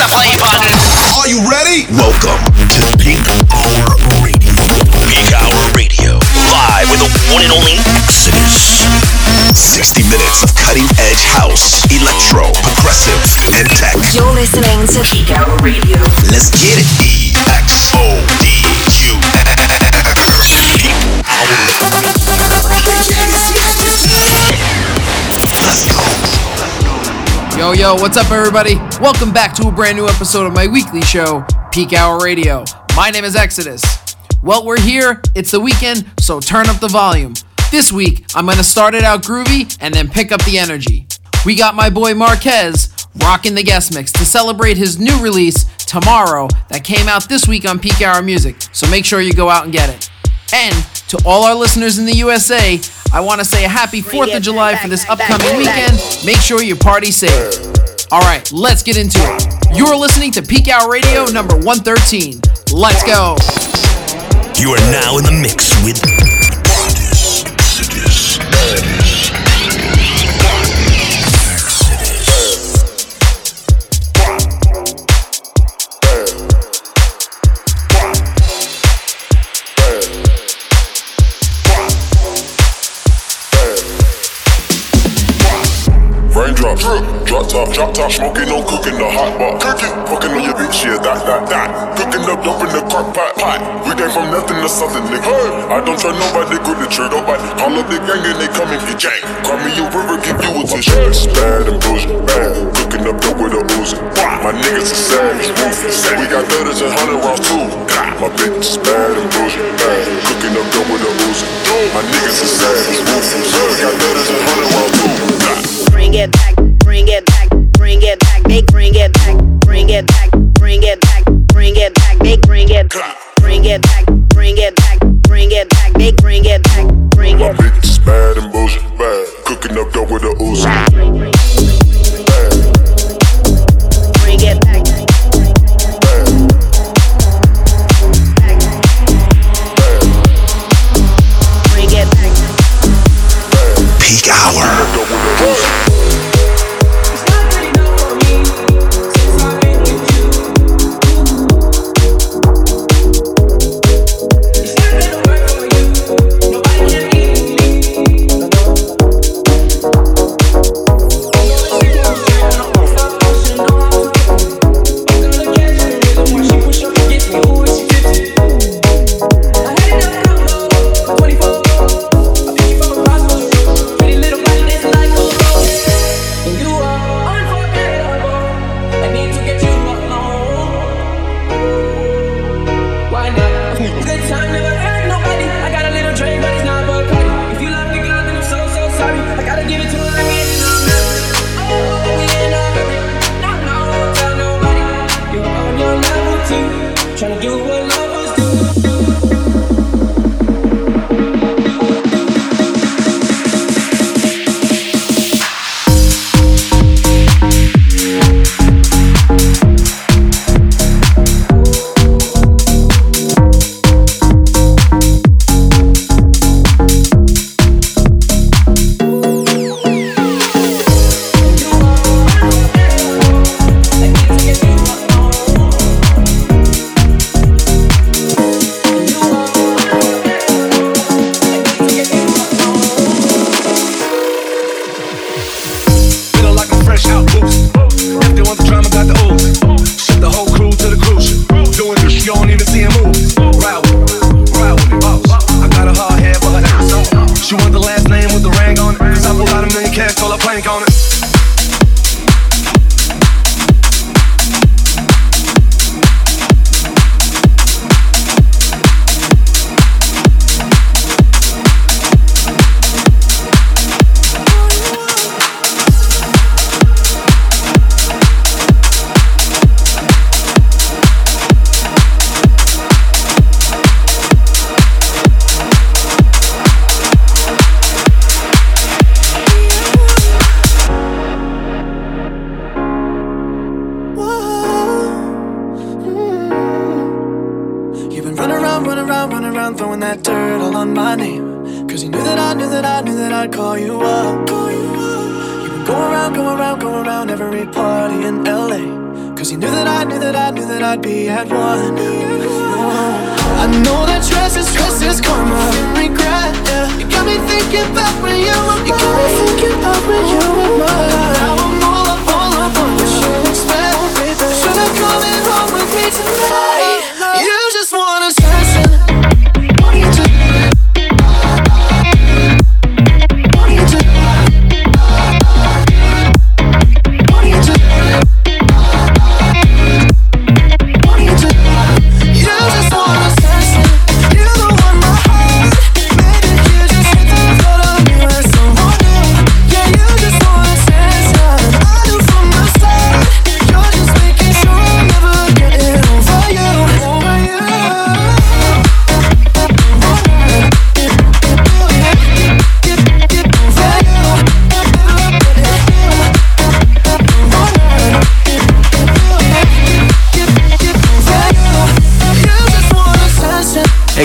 the play button. Are you ready? Welcome to Peak Hour Radio. Peak Hour Radio. Live with the one and only Exodus. 60 minutes of cutting edge house, electro, progressive, and tech. You're listening to Peak Hour Radio. Let's get it. E X O D U. Peak Hour. Let's go. Yo, yo, what's up, everybody? Welcome back to a brand new episode of my weekly show, Peak Hour Radio. My name is Exodus. Well, we're here, it's the weekend, so turn up the volume. This week, I'm gonna start it out groovy and then pick up the energy. We got my boy Marquez rocking the guest mix to celebrate his new release, Tomorrow, that came out this week on Peak Hour Music, so make sure you go out and get it. And to all our listeners in the USA, I want to say a happy 4th of July for this upcoming weekend. Make sure you party safe. All right, let's get into it. You're listening to Peak Hour Radio number 113. Let's go. You are now in the mix with Raindrops, Drip, drop top, drop top, smoking, no cooking, the hot pot. Cooking, fucking on your bitch, yeah, that, that, that. Cooking up dope in the crock pot, pot. We came from nothing to something, nigga. Hey, I don't try nobody, grip the trigger, nobody. Call up the gang and they come and get gang. Call me a river, give you a tissue. Bad and bullshit, bad. Cooking up dope with a Uzi. My niggas are savage, ruthless. We got thudders and hundred rounds too. My bitch is bad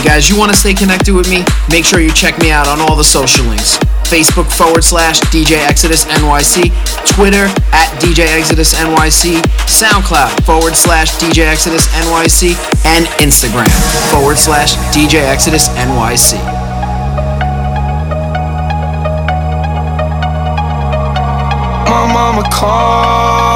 guys, you want to stay connected with me? Make sure you check me out on all the social links. Facebook forward slash DJ Exodus NYC, Twitter at DJ Exodus NYC, SoundCloud forward slash DJ Exodus NYC, and Instagram forward slash DJ Exodus NYC. My mama called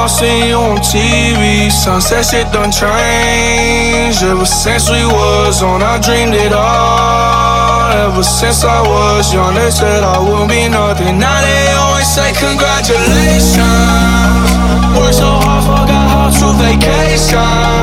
seen you on TV. Sunset shit done changed. Ever since we was on, I dreamed it all. Ever since I was young, they said I wouldn't be nothing. Now they always say congratulations. Worked so hard, forgot how to vacation.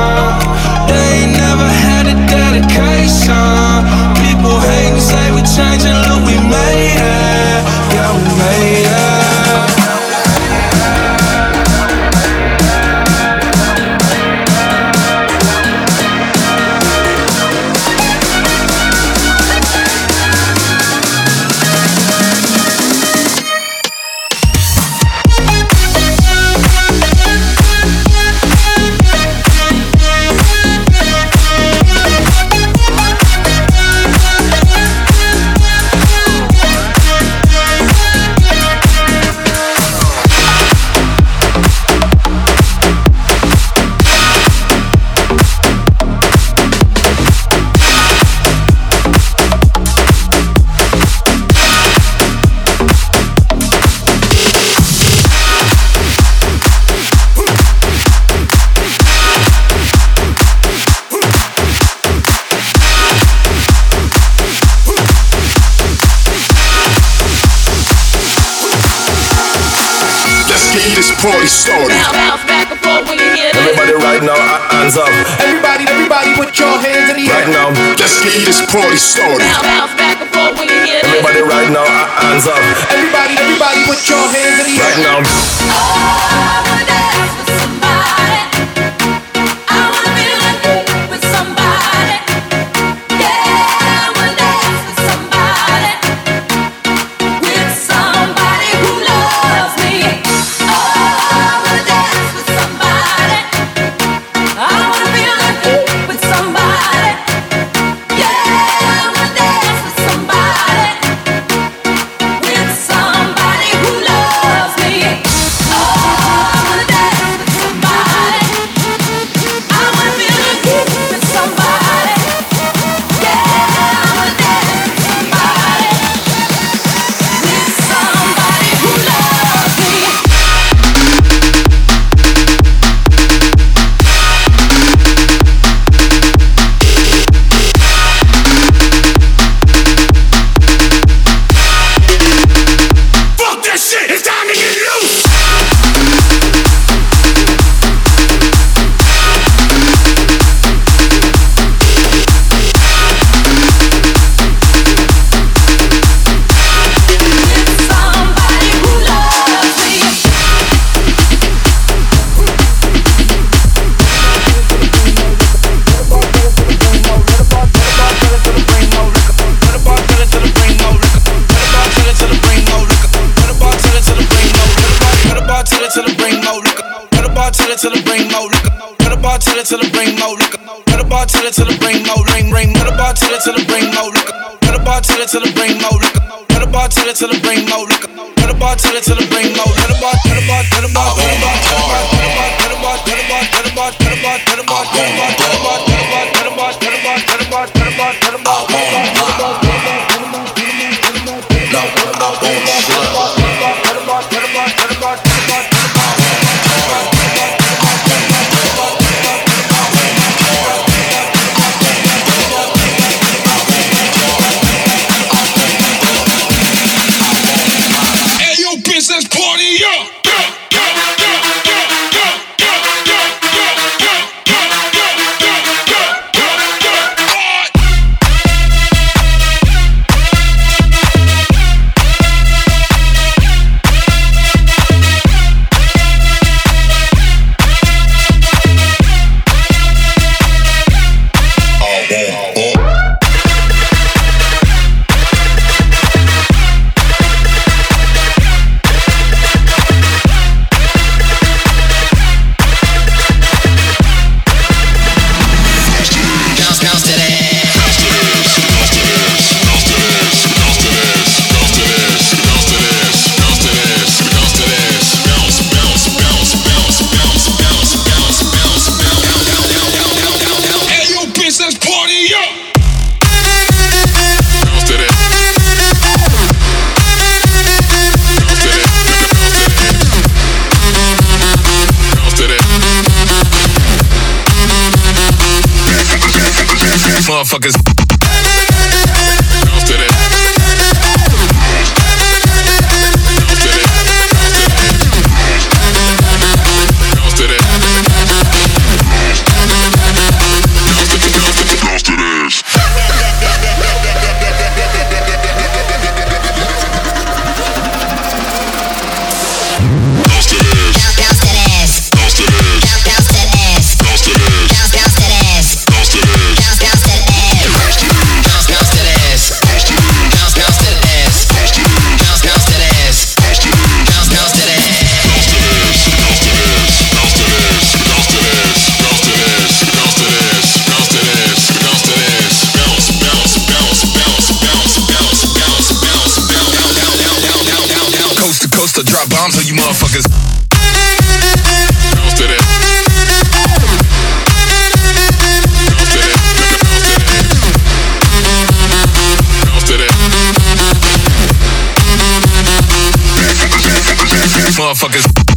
party started. motherfuckers.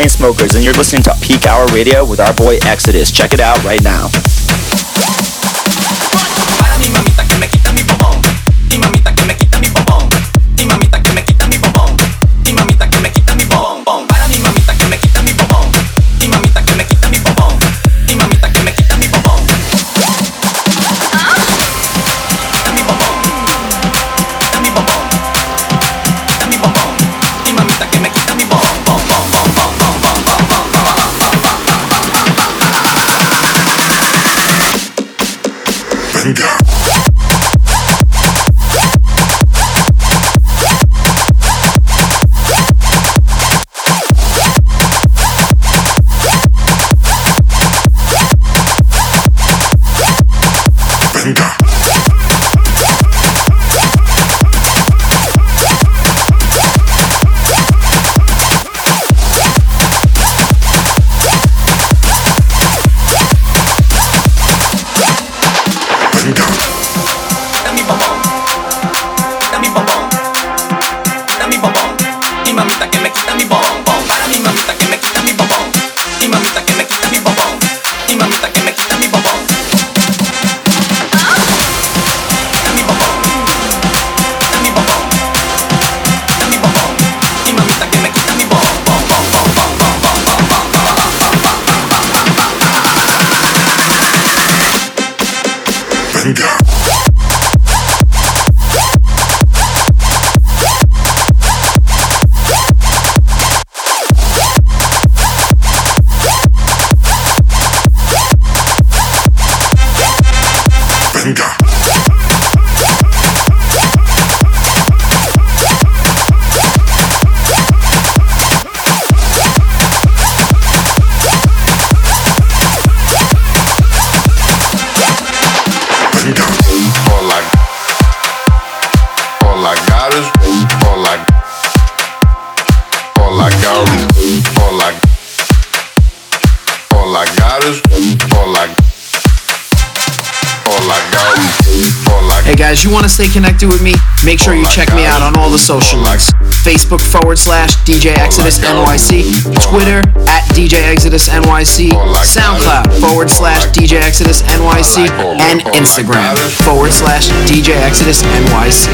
Chainsmokers, and you're listening to Peak Hour Radio with our boy Exodus. Check it out right now. Guys, you want to stay connected with me, make sure you check me out on all the socials. Facebook forward slash DJ Exodus NYC, Twitter at DJ Exodus NYC, SoundCloud forward slash DJ Exodus NYC, and Instagram forward slash DJ Exodus NYC.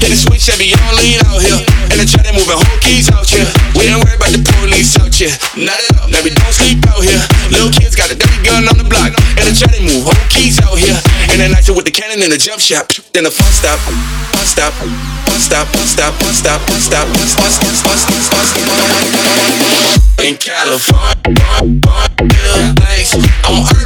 Hit a switch, Chevy on lean out here. And the try they moving whole keys out here. We ain't worried about the police out here. Not at all. Now we don't sleep out here. Little kids got a dirty gun on the block. And the try they move whole keys out here. And then night with the cannon in the jump shop. Then the fun stop. Fun stop. Fun stop. Fun stop. Fun stop. Fun stop. Fun stop. Fun stop. Fun stop. Fun stop. In California, place on earth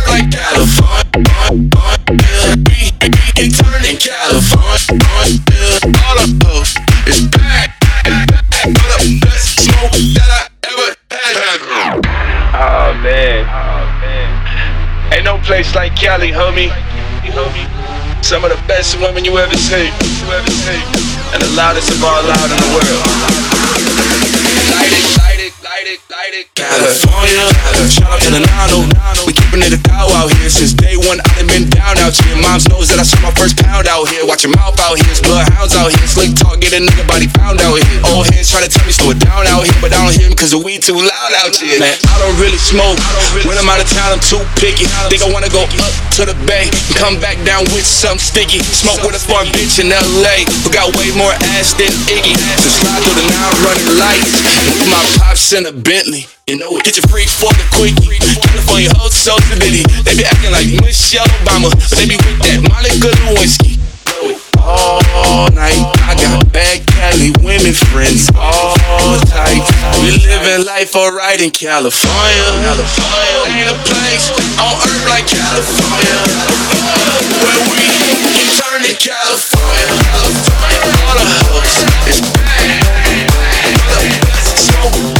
Cali, homie. Some of the best women you ever seen. And the loudest of all loud in the world. Light it, light it, light it, light it. California, shout out to the Nano. We keeping it a cow out here since day one. I done been down out here. Mom's knows that I saw my first pound out here. Watch your mouth out here, it's bloodhounds out here. Slick talk, get a nigga body found out here. Old hands try to tell me slow it down out here, but I don't hear him cause the weed too loud out here. Man, I don't really smoke. When I'm out of town, I'm too picky. Think I wanna go up to the bay and come back down with something sticky. Smoke with a far bitch in LA, who got way more ass than Iggy. So slide through the now running lights. With my pops in a Bentley. You know it. Get your freak for the quickie. California hoes so stability. They be acting like Michelle Obama, but they be with that Monica Lewinsky. All night, I got bad Cali women friends, all types. We living life alright in California. California ain't a place on earth like California, where we can turn in California. All the hoes is back. The best smoke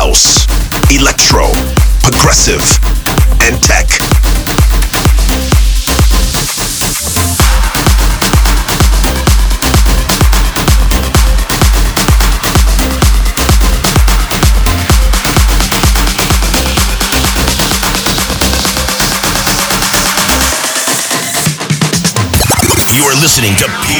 house, electro, progressive, and tech. You are listening to Peak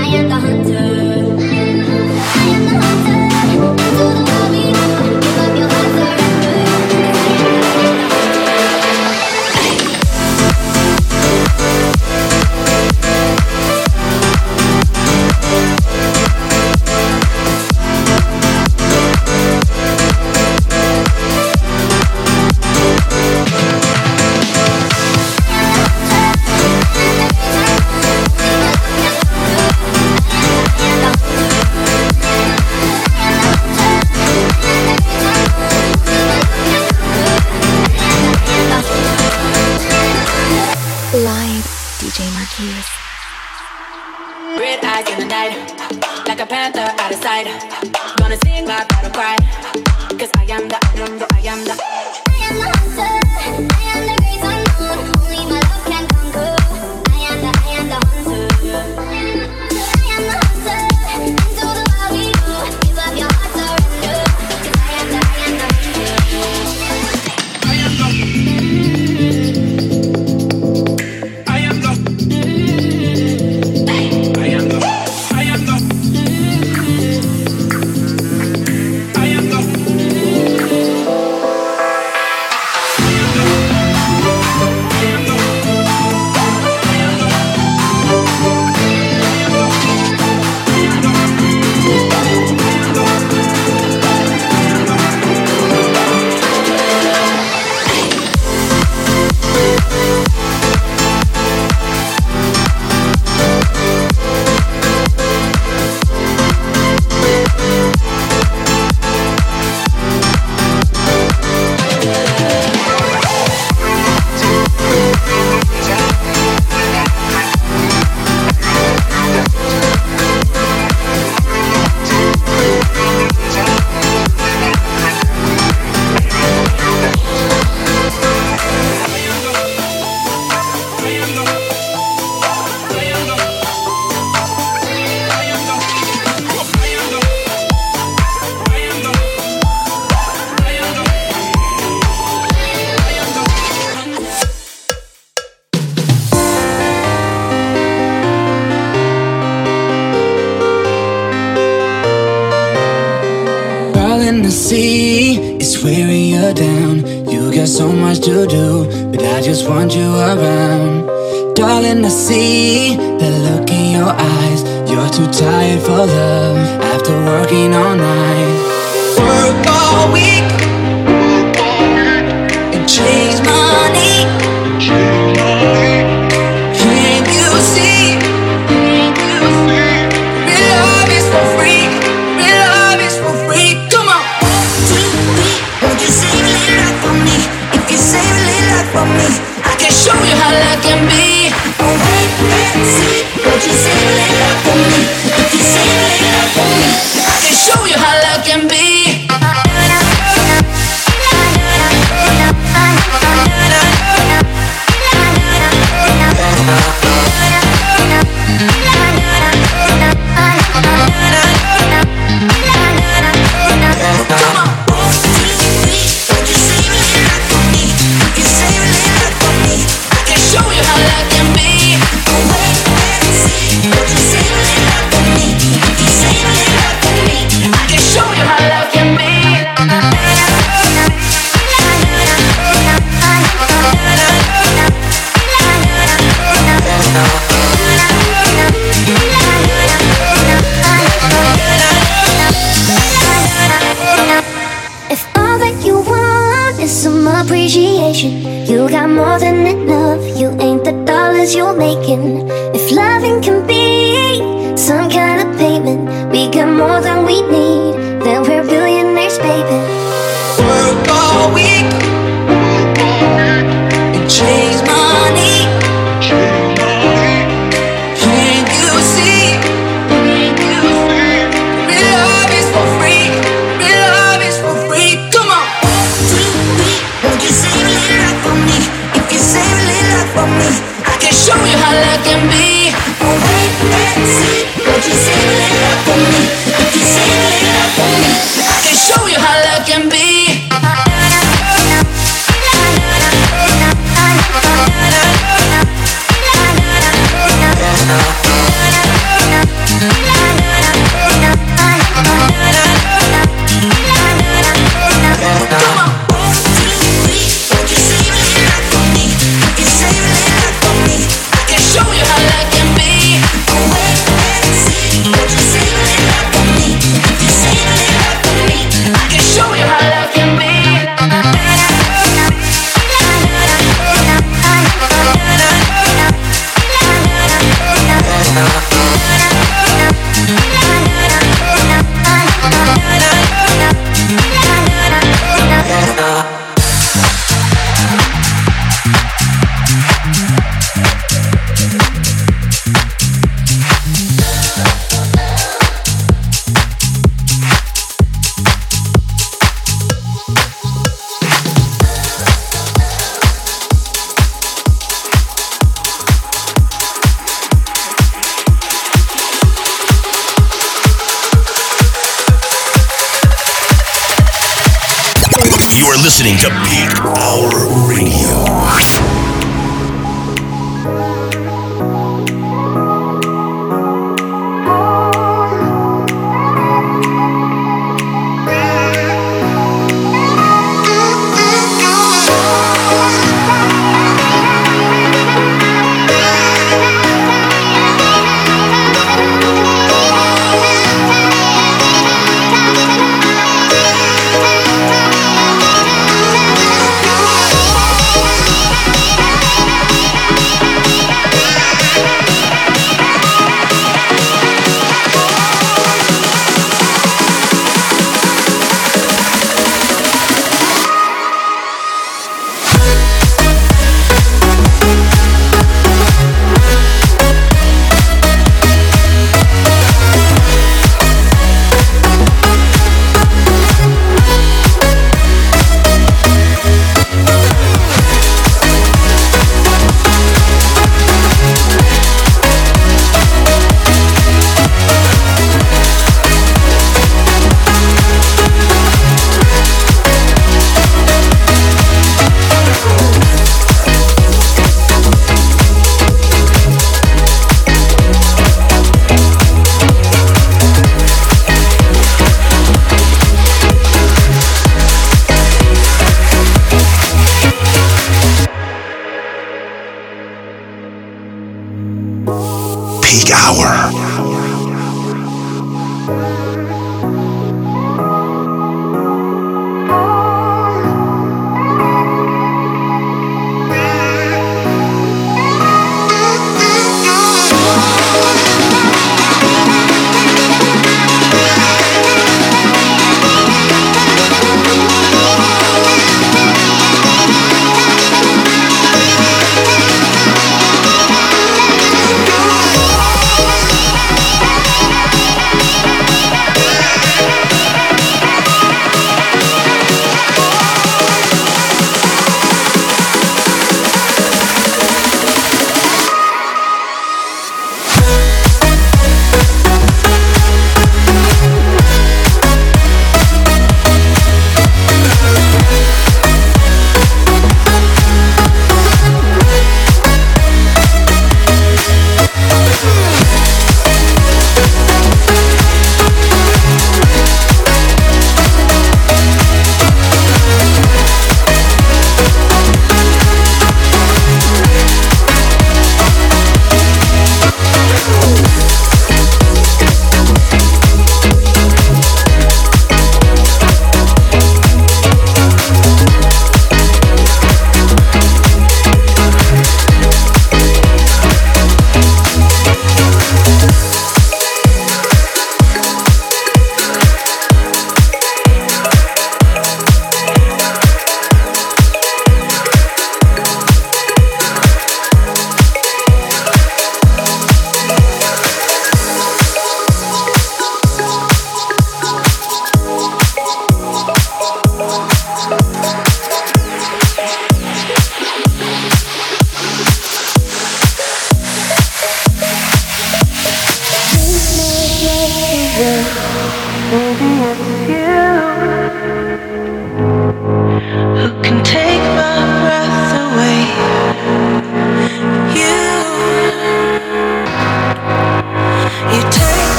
I am just want you around.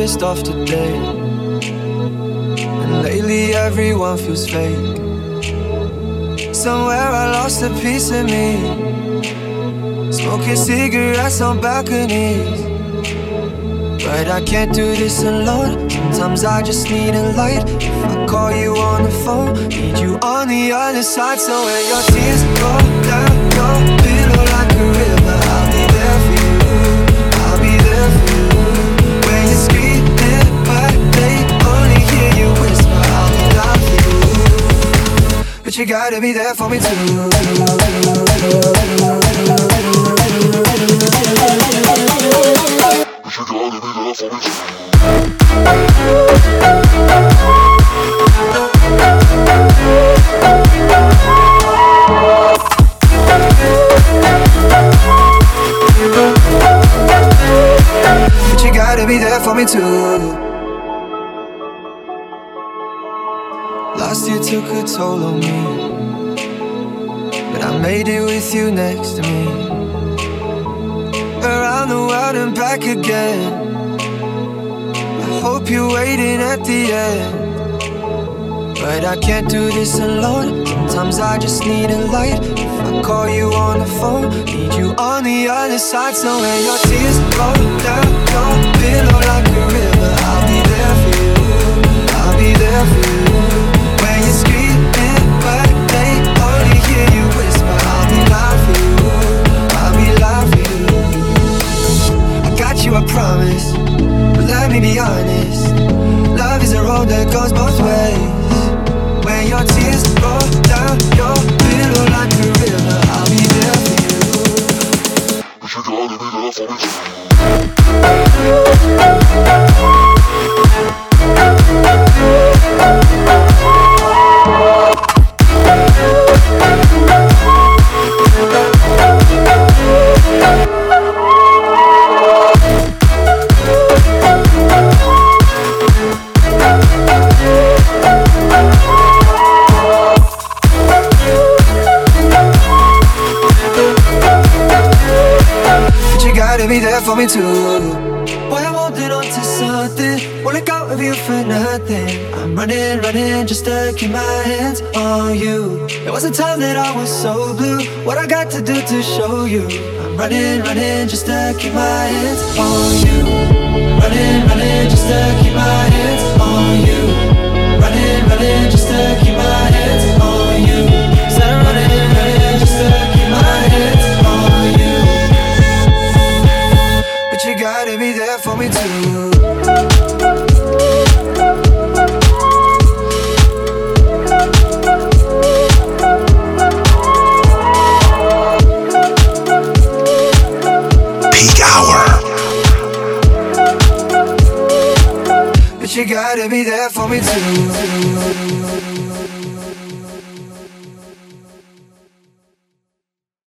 Pissed off today. And lately everyone feels fake. Somewhere I lost a piece of me. Smoking cigarettes on balconies. But I can't do this alone. Sometimes I just need a light. If I call you on the phone, need you on the other side. So when your tears roll down your you. But you gotta be there for me But you gotta be there for me too. Last year took a toll on me. Again. I hope you're waiting at the end. But I can't do this alone. Sometimes I just need a light. If I call you on the phone, need you on the other side. So when your tears roll down your pillow like a river, I'll be there for you. I'll be there for you.